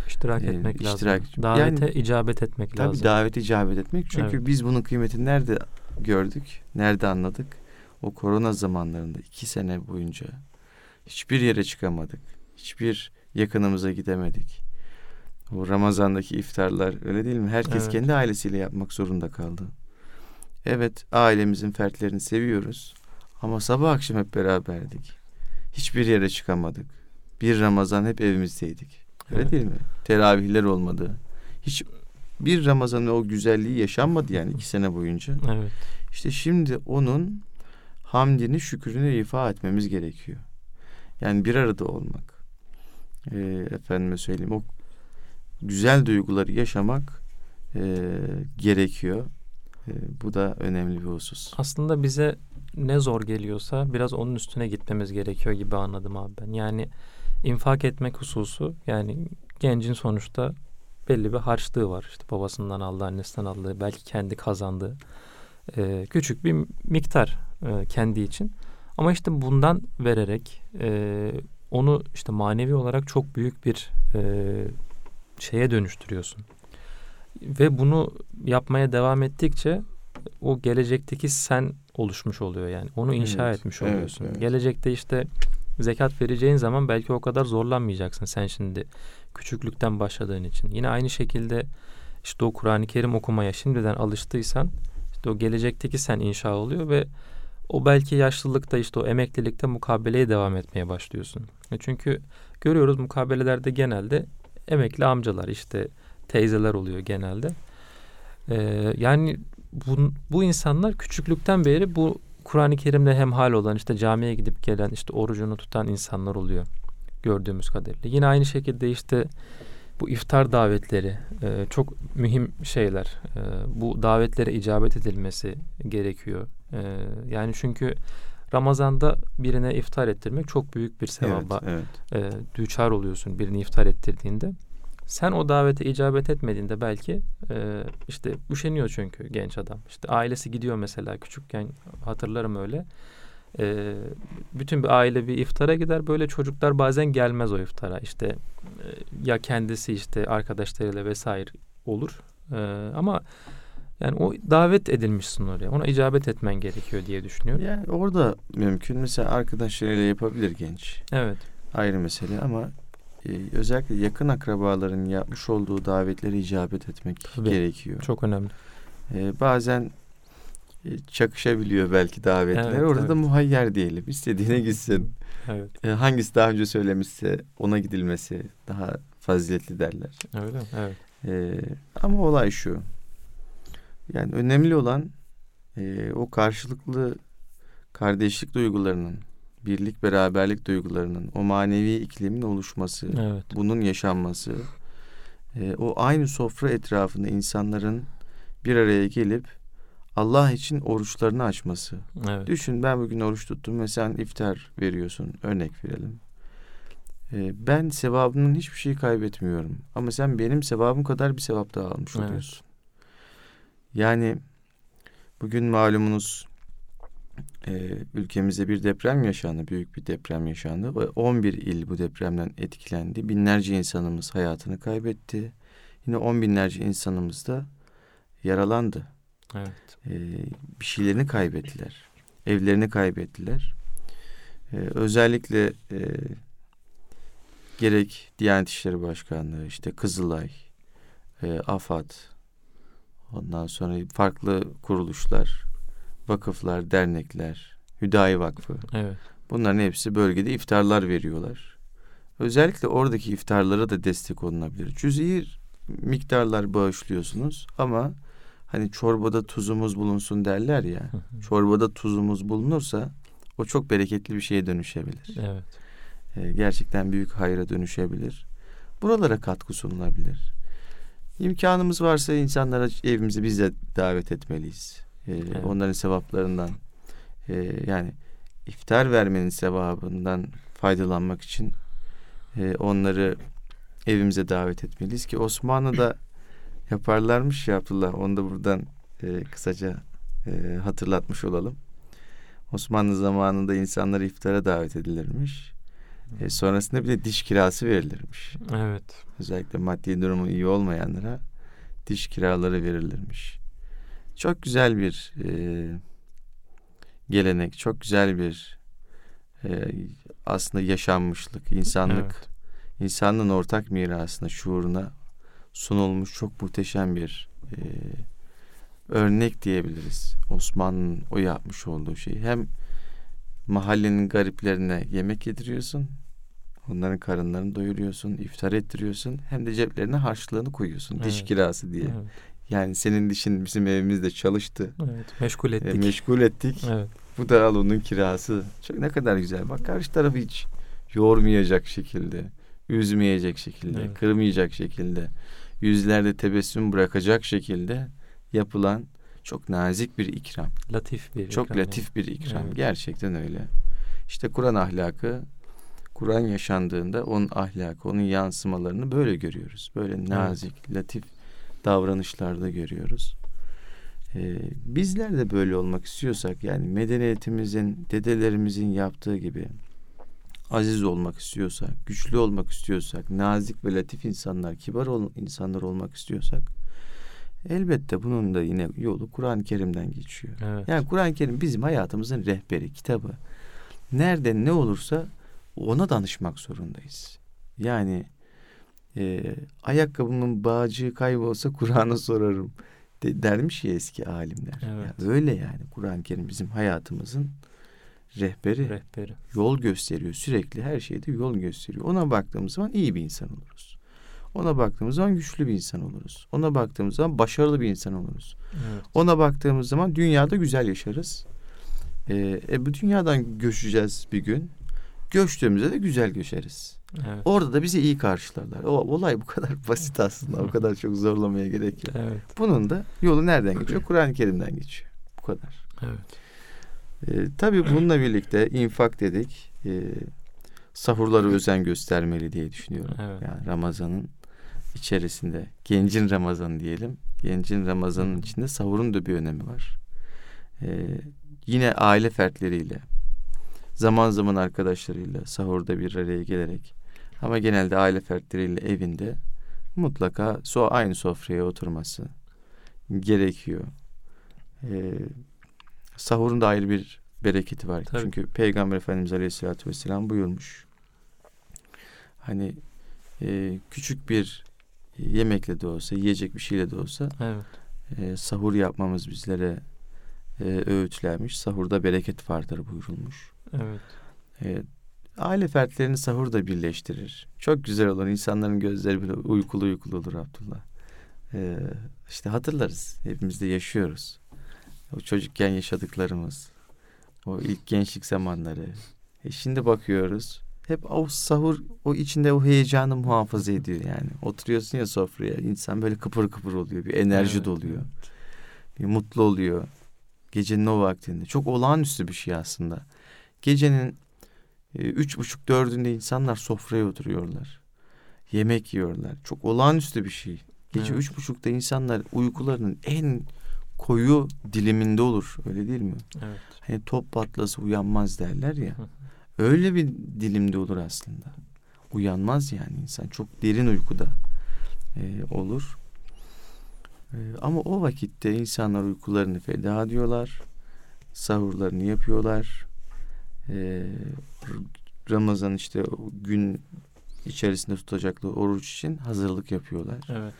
Speaker 1: İştirak
Speaker 2: Ee,
Speaker 1: etmek
Speaker 2: iştirak-
Speaker 1: lazım. Davete
Speaker 2: yani-
Speaker 1: icabet etmek
Speaker 2: Tabii
Speaker 1: lazım.
Speaker 2: davet icabet etmek. Çünkü
Speaker 1: Evet.
Speaker 2: biz bunun kıymetini nerede gördük? Nerede anladık? O korona zamanlarında iki sene boyunca hiçbir yere çıkamadık. Hiçbir yakınımıza gidemedik. O Ramazan'daki iftarlar öyle değil mi? Herkes
Speaker 1: Evet.
Speaker 2: kendi ailesiyle yapmak zorunda kaldı. Evet ailemizin fertlerini seviyoruz. Ama sabah akşam hep beraberdik. Hiçbir yere çıkamadık. Bir Ramazan hep evimizdeydik. Öyle
Speaker 1: Evet.
Speaker 2: değil mi? Teravihler olmadı. Hiç bir Ramazan'ın o güzelliği yaşanmadı yani iki sene boyunca.
Speaker 1: Evet.
Speaker 2: İşte şimdi onun hamdini, şükrünü ifa etmemiz gerekiyor. Yani bir arada olmak. Ee, efendime söyleyeyim o güzel duyguları yaşamak e, gerekiyor. E, bu da önemli bir husus.
Speaker 1: Aslında bize ne zor geliyorsa biraz onun üstüne gitmemiz gerekiyor gibi anladım abi ben. Yani infak etmek hususu yani gencin sonuçta belli bir harçlığı var. İşte babasından aldığı, annesinden aldığı, belki kendi kazandığı e, küçük bir miktar e, kendi için. Ama işte bundan vererek e, onu işte manevi olarak çok büyük bir e, şeye dönüştürüyorsun. Ve bunu yapmaya devam ettikçe o gelecekteki sen oluşmuş oluyor yani. Onu inşa
Speaker 2: Evet,
Speaker 1: etmiş
Speaker 2: evet,
Speaker 1: oluyorsun.
Speaker 2: evet.
Speaker 1: Gelecekte işte zekat vereceğin zaman belki o kadar zorlanmayacaksın sen şimdi küçüklükten başladığın için. Yine aynı şekilde işte o Kur'an-ı Kerim okumaya şimdiden alıştıysan işte o gelecekteki sen inşa oluyor ve o belki yaşlılıkta işte o emeklilikte mukabeleye devam etmeye başlıyorsun. E Çünkü görüyoruz mukabelelerde genelde emekli amcalar işte teyzeler oluyor genelde. Ee, yani bu, bu insanlar küçüklükten beri bu Kur'an-ı Kerim'le hemhal olan işte camiye gidip gelen işte orucunu tutan insanlar oluyor gördüğümüz kadarıyla. Yine aynı şekilde işte bu iftar davetleri e, çok mühim şeyler. E, bu davetlere icabet edilmesi gerekiyor. E, yani çünkü Ramazan'da birine iftar ettirmek çok büyük bir sevaba
Speaker 2: Evet, evet.
Speaker 1: e, düçar oluyorsun birini iftar ettirdiğinde. Sen o davete icabet etmediğinde belki e, işte üşeniyor çünkü genç adam. İşte ailesi gidiyor mesela küçükken hatırlarım öyle. E, bütün bir aile bir iftara gider böyle çocuklar bazen gelmez o iftara. İşte e, ya kendisi işte arkadaşlarıyla vesaire olur. E, ama yani o davet edilmişsin oraya. Ona icabet etmen gerekiyor diye düşünüyorum.
Speaker 2: Yani orada mümkün. Mesela arkadaşlarıyla yapabilir genç.
Speaker 1: Evet.
Speaker 2: Ayrı mesele ama e, özellikle yakın akrabaların yapmış olduğu davetlere icabet etmek
Speaker 1: Tabii.
Speaker 2: gerekiyor.
Speaker 1: Çok önemli.
Speaker 2: E, bazen e, çakışabiliyor belki davetler.
Speaker 1: Evet,
Speaker 2: Orada da
Speaker 1: evet.
Speaker 2: muhayyer diyelim. İstediğine gitsin.
Speaker 1: Evet.
Speaker 2: E, hangisi daha önce söylemişse ona gidilmesi daha faziletli derler.
Speaker 1: Öyle mi? Evet.
Speaker 2: E, ama olay şu. Yani önemli olan e, o karşılıklı kardeşlik duygularının, birlik beraberlik duygularının, o manevi iklimin oluşması,
Speaker 1: Evet.
Speaker 2: bunun yaşanması, e, o aynı sofra etrafında insanların bir araya gelip Allah için oruçlarını açması.
Speaker 1: Evet.
Speaker 2: Düşün ben bugün oruç tuttum ve sen iftar veriyorsun. Örnek verelim. E, ben sevabının hiçbir şey kaybetmiyorum. Ama sen benim sevabım kadar bir sevap daha almış
Speaker 1: Evet.
Speaker 2: oluyorsun. Yani bugün malumunuz e, ülkemizde bir deprem yaşandı. Büyük bir deprem yaşandı. Ve 11 il bu depremden etkilendi. Binlerce insanımız hayatını kaybetti. Yine on binlerce insanımız da yaralandı.
Speaker 1: Evet.
Speaker 2: E, bir şeylerini kaybettiler. Evlerini kaybettiler. E, özellikle e, gerek Diyanet İşleri Başkanlığı, işte Kızılay, e, AFAD, ondan sonra farklı kuruluşlar, vakıflar, dernekler, Hüdayi Vakfı.
Speaker 1: Evet.
Speaker 2: Bunların hepsi bölgede iftarlar veriyorlar. Özellikle oradaki iftarlara da destek olunabilir. Cüz'i miktarlar bağışlıyorsunuz ama hani çorbada tuzumuz bulunsun derler ya. Çorbada tuzumuz bulunursa o çok bereketli bir şeye dönüşebilir.
Speaker 1: Evet.
Speaker 2: Ee, gerçekten büyük hayra dönüşebilir. Buralara katkı sunulabilir. İmkanımız varsa insanlara evimize biz de davet etmeliyiz. Ee,
Speaker 1: Evet.
Speaker 2: Onların sevaplarından e, yani iftar vermenin sevabından faydalanmak için e, onları evimize davet etmeliyiz ki Osmanlı'da yaparlarmış ya Abdullah. Onu da buradan e, kısaca e, hatırlatmış olalım. Osmanlı zamanında insanlar iftara davet edilirmiş. E, sonrasında bir de diş kirası verilirmiş.
Speaker 1: Evet.
Speaker 2: Özellikle maddi durumu iyi olmayanlara diş kiraları verilirmiş. çok güzel bir e, gelenek, çok güzel bir e, aslında yaşanmışlık, insanlık, evet. insanlığın ortak mirasına, şuuruna sunulmuş çok muhteşem bir e, örnek diyebiliriz. Osman'ın o yapmış olduğu şey. Hem mahallenin gariplerine yemek yediriyorsun, onların karınlarını doyuruyorsun, iftar ettiriyorsun, hem de ceplerine harçlığını koyuyorsun, evet. diş kirası diye. Evet. Yani senin dişin bizim evimizde çalıştı.
Speaker 1: Evet, meşgul ettik. E,
Speaker 2: meşgul ettik. Evet. Bu da al onun kirası. Çok ne kadar güzel. Bak karşı tarafı hiç yormayacak şekilde, üzmeyecek şekilde, evet. kırmayacak şekilde, yüzlerde tebessüm bırakacak şekilde yapılan çok nazik bir ikram.
Speaker 1: Latif bir
Speaker 2: Çok
Speaker 1: ikram.
Speaker 2: latif bir ikram. Evet. Gerçekten öyle. İşte Kur'an ahlakı Kur'an yaşandığında onun ahlakı, onun yansımalarını böyle görüyoruz. Böyle nazik, evet. latif davranışlarda görüyoruz. Ee, bizler de böyle olmak istiyorsak yani medeniyetimizin, dedelerimizin yaptığı gibi aziz olmak istiyorsak, güçlü olmak istiyorsak, nazik ve latif insanlar, kibar ol, insanlar olmak istiyorsak elbette bunun da yine yolu Kur'an-ı Kerim'den geçiyor. Evet. Yani Kur'an-ı Kerim bizim hayatımızın rehberi, kitabı. Nerede ne olursa ona danışmak zorundayız. Yani e, ayakkabımın bağcığı kaybolsa Kur'an'a sorarım de, dermiş ya eski alimler. Evet. Yani öyle yani Kur'an-ı Kerim bizim hayatımızın rehberi, rehberi. Yol gösteriyor sürekli her şeyde yol gösteriyor. Ona baktığımız zaman iyi bir insan oluruz. Ona baktığımız zaman güçlü bir insan oluruz. Ona baktığımız zaman başarılı bir insan oluruz. Evet. Ona baktığımız zaman dünyada güzel yaşarız. Ee, e, bu dünyadan göçeceğiz bir gün. Göçtüğümüzde de güzel göçeriz. Evet. Orada da bizi iyi karşılarlar. O olay bu kadar basit aslında. o kadar çok zorlamaya gerek yok. Evet. Bunun da yolu nereden geçiyor? Kur'an-ı Kerim'den geçiyor. Bu kadar. Evet. Ee, tabii bununla birlikte infak dedik. Ee, sahurları özen göstermeli diye düşünüyorum. Evet. Yani Ramazan'ın içerisinde gencin Ramazan diyelim. Gencin Ramazan'ın içinde sahurun da bir önemi var. Ee, yine aile fertleriyle zaman zaman arkadaşlarıyla sahurda bir araya gelerek ama genelde aile fertleriyle evinde mutlaka so aynı sofraya oturması gerekiyor. Ee, sahurun da ayrı bir bereketi var. Tabii. Çünkü Peygamber Efendimiz Aleyhisselatü Vesselam buyurmuş. Hani e, küçük bir yemekle de olsa, yiyecek bir şeyle de olsa evet. e, sahur yapmamız bizlere e, öğütlenmiş. Sahurda bereket vardır buyurulmuş. Evet. E, aile fertlerini sahur da birleştirir. Çok güzel olur. İnsanların gözleri bile uykulu uykulu olur Abdullah. E, işte hatırlarız. Hepimiz de yaşıyoruz. O çocukken yaşadıklarımız. O ilk gençlik zamanları. E şimdi bakıyoruz hep o sahur o içinde o heyecanı muhafaza ediyor yani. Oturuyorsun ya sofraya insan böyle kıpır kıpır oluyor. Bir enerji evet, doluyor. Evet. Bir mutlu oluyor. Gecenin o vaktinde. Çok olağanüstü bir şey aslında. Gecenin e, üç buçuk dördünde insanlar sofraya oturuyorlar. Yemek yiyorlar. Çok olağanüstü bir şey. Gece evet. üç buçukta insanlar uykularının en koyu diliminde olur. Öyle değil mi? Evet. Hani top patlası uyanmaz derler ya. Öyle bir dilimde olur aslında. Uyanmaz yani insan. Çok derin uykuda e, olur. E, ama o vakitte insanlar uykularını feda ediyorlar. Sahurlarını yapıyorlar. E, Ramazan işte gün içerisinde tutacakları oruç için hazırlık yapıyorlar. Evet.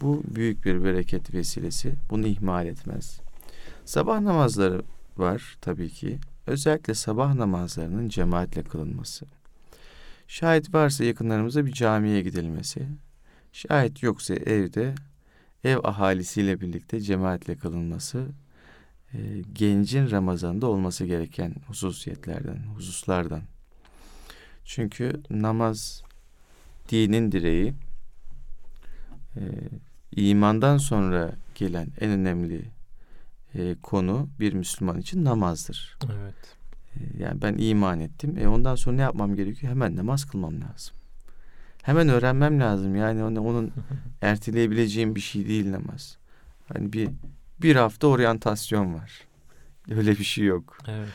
Speaker 2: Bu büyük bir bereket vesilesi. Bunu ihmal etmez. Sabah namazları var tabii ki. Özellikle sabah namazlarının cemaatle kılınması. Şayet varsa yakınlarımıza bir camiye gidilmesi. Şayet yoksa evde ev ahalisiyle birlikte cemaatle kılınması e, gencin Ramazan'da olması gereken hususiyetlerden, hususlardan. Çünkü namaz dinin direği e, imandan sonra gelen en önemli e, konu bir Müslüman için namazdır. Evet. E, yani ben iman ettim. E ondan sonra ne yapmam gerekiyor? Hemen namaz kılmam lazım. Hemen öğrenmem lazım. Yani onu, onun erteleyebileceğim bir şey değil namaz. Hani bir bir hafta oryantasyon var. Öyle bir şey yok. Evet.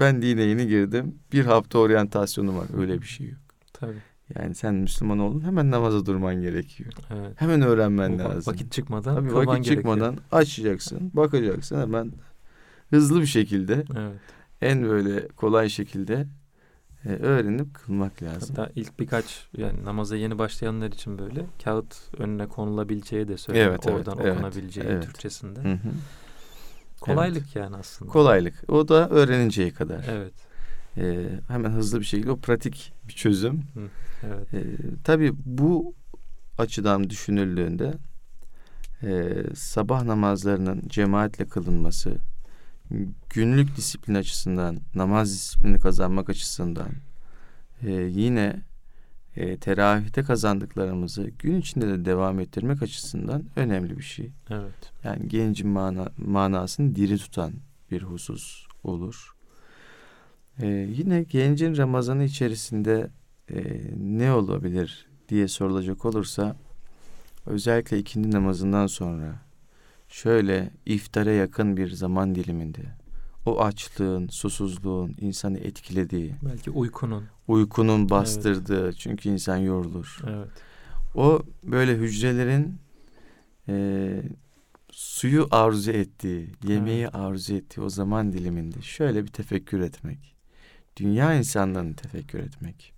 Speaker 2: Ben dine yeni girdim. Bir hafta oryantasyonum var. Öyle bir şey yok. Tabii. Yani sen Müslüman oldun hemen namaza durman gerekiyor.
Speaker 1: Evet.
Speaker 2: Hemen öğrenmen
Speaker 1: Bu
Speaker 2: lazım.
Speaker 1: Vakit çıkmadan
Speaker 2: Tabii vakit
Speaker 1: gerekiyor.
Speaker 2: çıkmadan açacaksın, bakacaksın hemen hızlı bir şekilde
Speaker 1: Evet.
Speaker 2: en böyle kolay şekilde e, öğrenip kılmak lazım.
Speaker 1: Hatta ilk birkaç yani namaza yeni başlayanlar için böyle kağıt önüne konulabileceği de söyleniyor.
Speaker 2: Evet, evet,
Speaker 1: Oradan
Speaker 2: evet,
Speaker 1: okunabileceği
Speaker 2: evet.
Speaker 1: Türkçesinde.
Speaker 2: Hı hı.
Speaker 1: Kolaylık yani aslında.
Speaker 2: Kolaylık. O da öğreninceye kadar.
Speaker 1: Evet.
Speaker 2: E, hemen hızlı bir şekilde o pratik bir çözüm.
Speaker 1: Evet.
Speaker 2: E, tabii bu açıdan düşünüldüğünde e, sabah namazlarının cemaatle kılınması, günlük disiplin açısından, namaz disiplini kazanmak açısından, e, yine e, teravihte kazandıklarımızı gün içinde de devam ettirmek açısından önemli bir şey.
Speaker 1: Evet.
Speaker 2: Yani gencin mana, manasını diri tutan bir husus olur. E, yine gencin Ramazanı içerisinde e, ne olabilir diye sorulacak olursa özellikle ikindi namazından sonra şöyle iftara yakın bir zaman diliminde o açlığın, susuzluğun insanı etkilediği,
Speaker 1: Belki uykunun.
Speaker 2: uykunun bastırdığı çünkü insan yorulur.
Speaker 1: Evet.
Speaker 2: O böyle hücrelerin e, suyu arzu ettiği, yemeği arzu ettiği o zaman diliminde şöyle bir tefekkür etmek. Dünya insanlarını tefekkür etmek.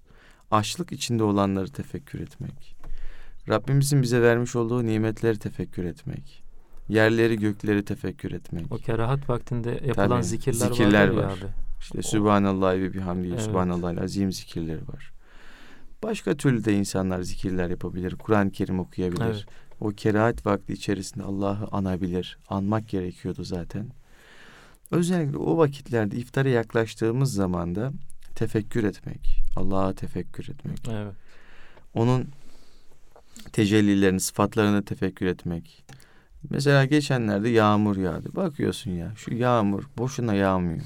Speaker 2: Açlık içinde olanları tefekkür etmek. Rabbimizin bize vermiş olduğu nimetleri tefekkür etmek. Yerleri gökleri tefekkür etmek.
Speaker 1: O kerahat vaktinde yapılan
Speaker 2: Tabii,
Speaker 1: zikirler,
Speaker 2: zikirler
Speaker 1: ya
Speaker 2: var.
Speaker 1: abi.
Speaker 2: İşte Sübhanallah ve bihamdihi,
Speaker 1: Evet.
Speaker 2: Sübhanallah azim zikirleri var. Başka türlü de insanlar zikirler yapabilir. Kur'an-ı Kerim okuyabilir.
Speaker 1: Evet.
Speaker 2: O kerahat vakti içerisinde Allah'ı anabilir. Anmak gerekiyordu zaten. Özellikle o vakitlerde iftara yaklaştığımız zaman da tefekkür etmek. Allah'a tefekkür etmek.
Speaker 1: Evet.
Speaker 2: Onun tecellilerini, sıfatlarını tefekkür etmek. Mesela geçenlerde yağmur yağdı. Bakıyorsun ya şu yağmur boşuna yağmıyor.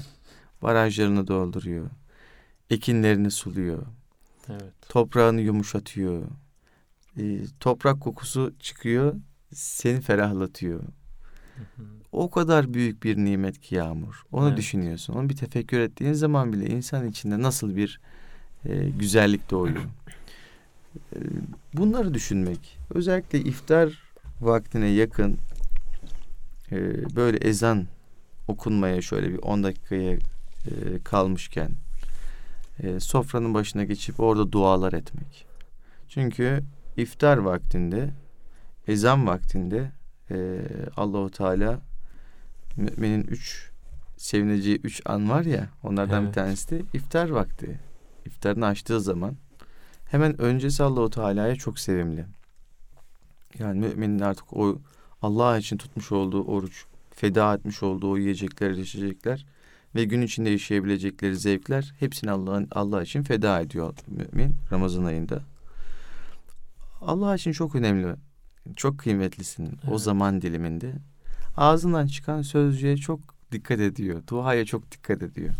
Speaker 2: Barajlarını dolduruyor. Ekinlerini suluyor.
Speaker 1: Evet.
Speaker 2: Toprağını yumuşatıyor. Ee, toprak kokusu çıkıyor. Seni ferahlatıyor.
Speaker 1: Hı hı.
Speaker 2: O kadar büyük bir nimet ki yağmur. Onu
Speaker 1: Evet.
Speaker 2: düşünüyorsun. Onu bir tefekkür ettiğin zaman bile insan içinde nasıl bir e, güzellik doğuyor. E, bunları düşünmek. Özellikle iftar vaktine yakın e, böyle ezan okunmaya şöyle bir 10 dakikaya e, kalmışken e, sofranın başına geçip orada dualar etmek. Çünkü iftar vaktinde ezan vaktinde e, Allahu Teala müminin üç sevineceği üç an var ya onlardan bir
Speaker 1: Evet.
Speaker 2: tanesi de iftar vakti. İftarını açtığı zaman hemen öncesi Allahu Teala'ya çok sevimli. Yani müminin artık o Allah için tutmuş olduğu oruç, feda etmiş olduğu o yiyecekler, içecekler ve gün içinde yaşayabilecekleri zevkler hepsini Allah'ın Allah için feda ediyor mümin Ramazan ayında. Allah için çok önemli, çok kıymetlisin o
Speaker 1: Evet.
Speaker 2: zaman diliminde. Ağzından çıkan sözcüğe çok dikkat ediyor, duaya çok dikkat ediyor.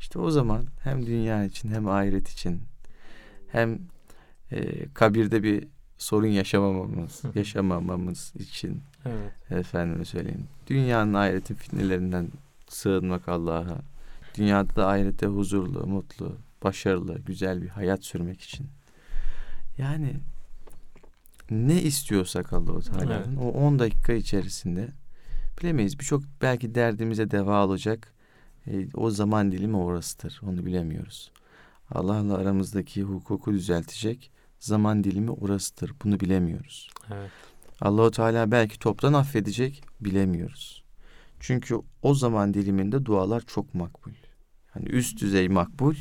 Speaker 2: İşte o zaman hem dünya için hem ahiret için hem e, kabirde bir sorun yaşamamamız, yaşamamamız için
Speaker 1: Evet.
Speaker 2: efendime söyleyeyim. Dünyanın ahiretin fitnelerinden sığınmak Allah'a. Dünyada da ahirette huzurlu, mutlu, başarılı, güzel bir hayat sürmek için. Yani ne istiyorsak Allahu Teala'nın o 10 dakika içerisinde bilemeyiz. Birçok belki derdimize deva olacak e, o zaman dilimi orasıdır. Onu bilemiyoruz. Allah'la aramızdaki hukuku düzeltecek zaman dilimi orasıdır. Bunu bilemiyoruz.
Speaker 1: Evet.
Speaker 2: Allahu Teala belki toptan affedecek bilemiyoruz. Çünkü o zaman diliminde dualar çok makbul. Hani üst düzey makbul.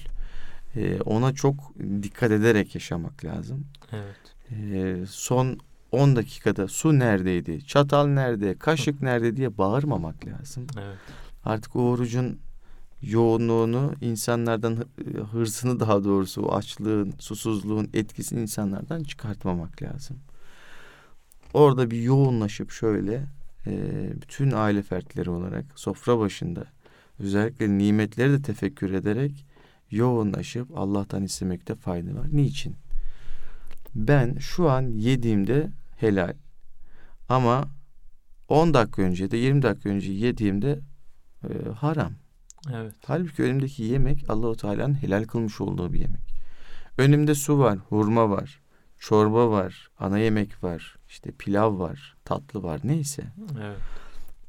Speaker 2: Ee, ona çok dikkat ederek yaşamak lazım.
Speaker 1: Evet.
Speaker 2: Ee, son 10 dakikada su neredeydi, çatal nerede, kaşık nerede diye bağırmamak lazım.
Speaker 1: Evet.
Speaker 2: Artık o orucun yoğunluğunu insanlardan hı- hırsını daha doğrusu o açlığın, susuzluğun etkisini insanlardan çıkartmamak lazım. Orada bir yoğunlaşıp şöyle e, bütün aile fertleri olarak sofra başında özellikle nimetleri de tefekkür ederek yoğunlaşıp Allah'tan istemekte fayda var. Niçin? Ben şu an yediğimde helal ama 10 dakika önce de 20 dakika önce yediğimde e, haram.
Speaker 1: Evet.
Speaker 2: Halbuki önümdeki yemek Allahu Teala'nın helal kılmış olduğu bir yemek. Önümde su var, hurma var, çorba var, ana yemek var, işte pilav var, tatlı var neyse.
Speaker 1: Evet.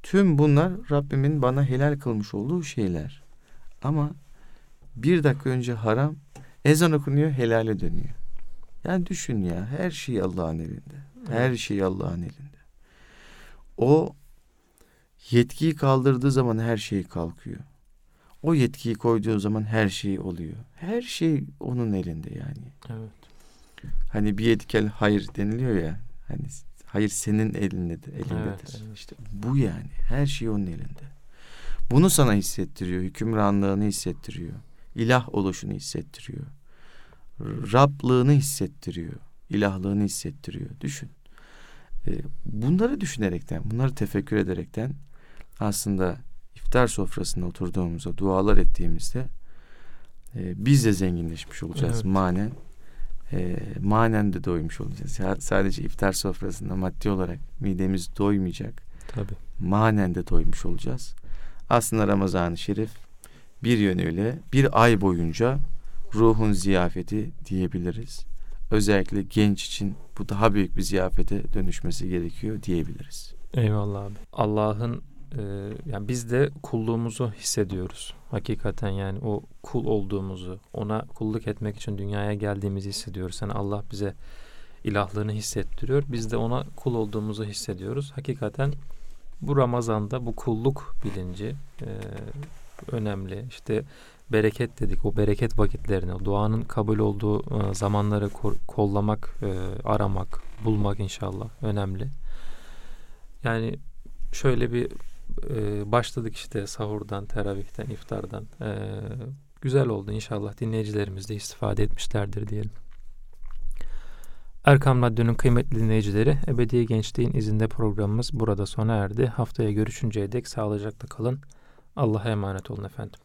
Speaker 2: Tüm bunlar Rabbimin bana helal kılmış olduğu şeyler. Ama bir dakika önce haram, ezan okunuyor, helale dönüyor. Yani düşün ya, her şey Allah'ın elinde. Her şey Allah'ın elinde. O yetkiyi kaldırdığı zaman her şey kalkıyor. O yetkiyi koyduğu zaman her şey oluyor. Her şey onun elinde yani.
Speaker 1: Evet.
Speaker 2: Hani bir yetkel hayır deniliyor ya. Hani hayır senin elindedir, elindedir.
Speaker 1: Evet, evet.
Speaker 2: İşte bu yani. Her şey onun elinde. Bunu sana hissettiriyor. Hükümranlığını hissettiriyor. İlah oluşunu hissettiriyor. Rablığını hissettiriyor. İlahlığını hissettiriyor. Düşün. E, bunları düşünerekten, bunları tefekkür ederekten aslında iftar sofrasında oturduğumuzda, dualar ettiğimizde e, biz de zenginleşmiş olacağız
Speaker 1: Evet.
Speaker 2: manen. E, manen de doymuş olacağız. Ya, sadece iftar sofrasında maddi olarak midemiz doymayacak.
Speaker 1: Tabii.
Speaker 2: Manen de doymuş olacağız. Aslında Ramazan-ı Şerif bir yönüyle bir ay boyunca ruhun ziyafeti diyebiliriz. Özellikle genç için bu daha büyük bir ziyafete dönüşmesi gerekiyor diyebiliriz.
Speaker 1: Eyvallah abi. Allah'ın e, yani biz de kulluğumuzu hissediyoruz. Hakikaten yani o kul olduğumuzu, ona kulluk etmek için dünyaya geldiğimizi hissediyoruz. Yani Allah bize ilahlığını hissettiriyor. Biz de ona kul olduğumuzu hissediyoruz. Hakikaten bu Ramazan'da bu kulluk bilinci e, önemli. İşte bereket dedik. O bereket vakitlerini, o duanın kabul olduğu e, zamanları kollamak, e, aramak, bulmak inşallah önemli. Yani şöyle bir e, başladık işte sahurdan, teravihten, iftardan. E, güzel oldu inşallah. Dinleyicilerimiz de istifade etmişlerdir diyelim. Erkam Radyo'nun kıymetli dinleyicileri, Ebedi Gençliğin izinde programımız burada sona erdi. Haftaya görüşünceye dek sağlıcakla kalın. Allah'a emanet olun efendim.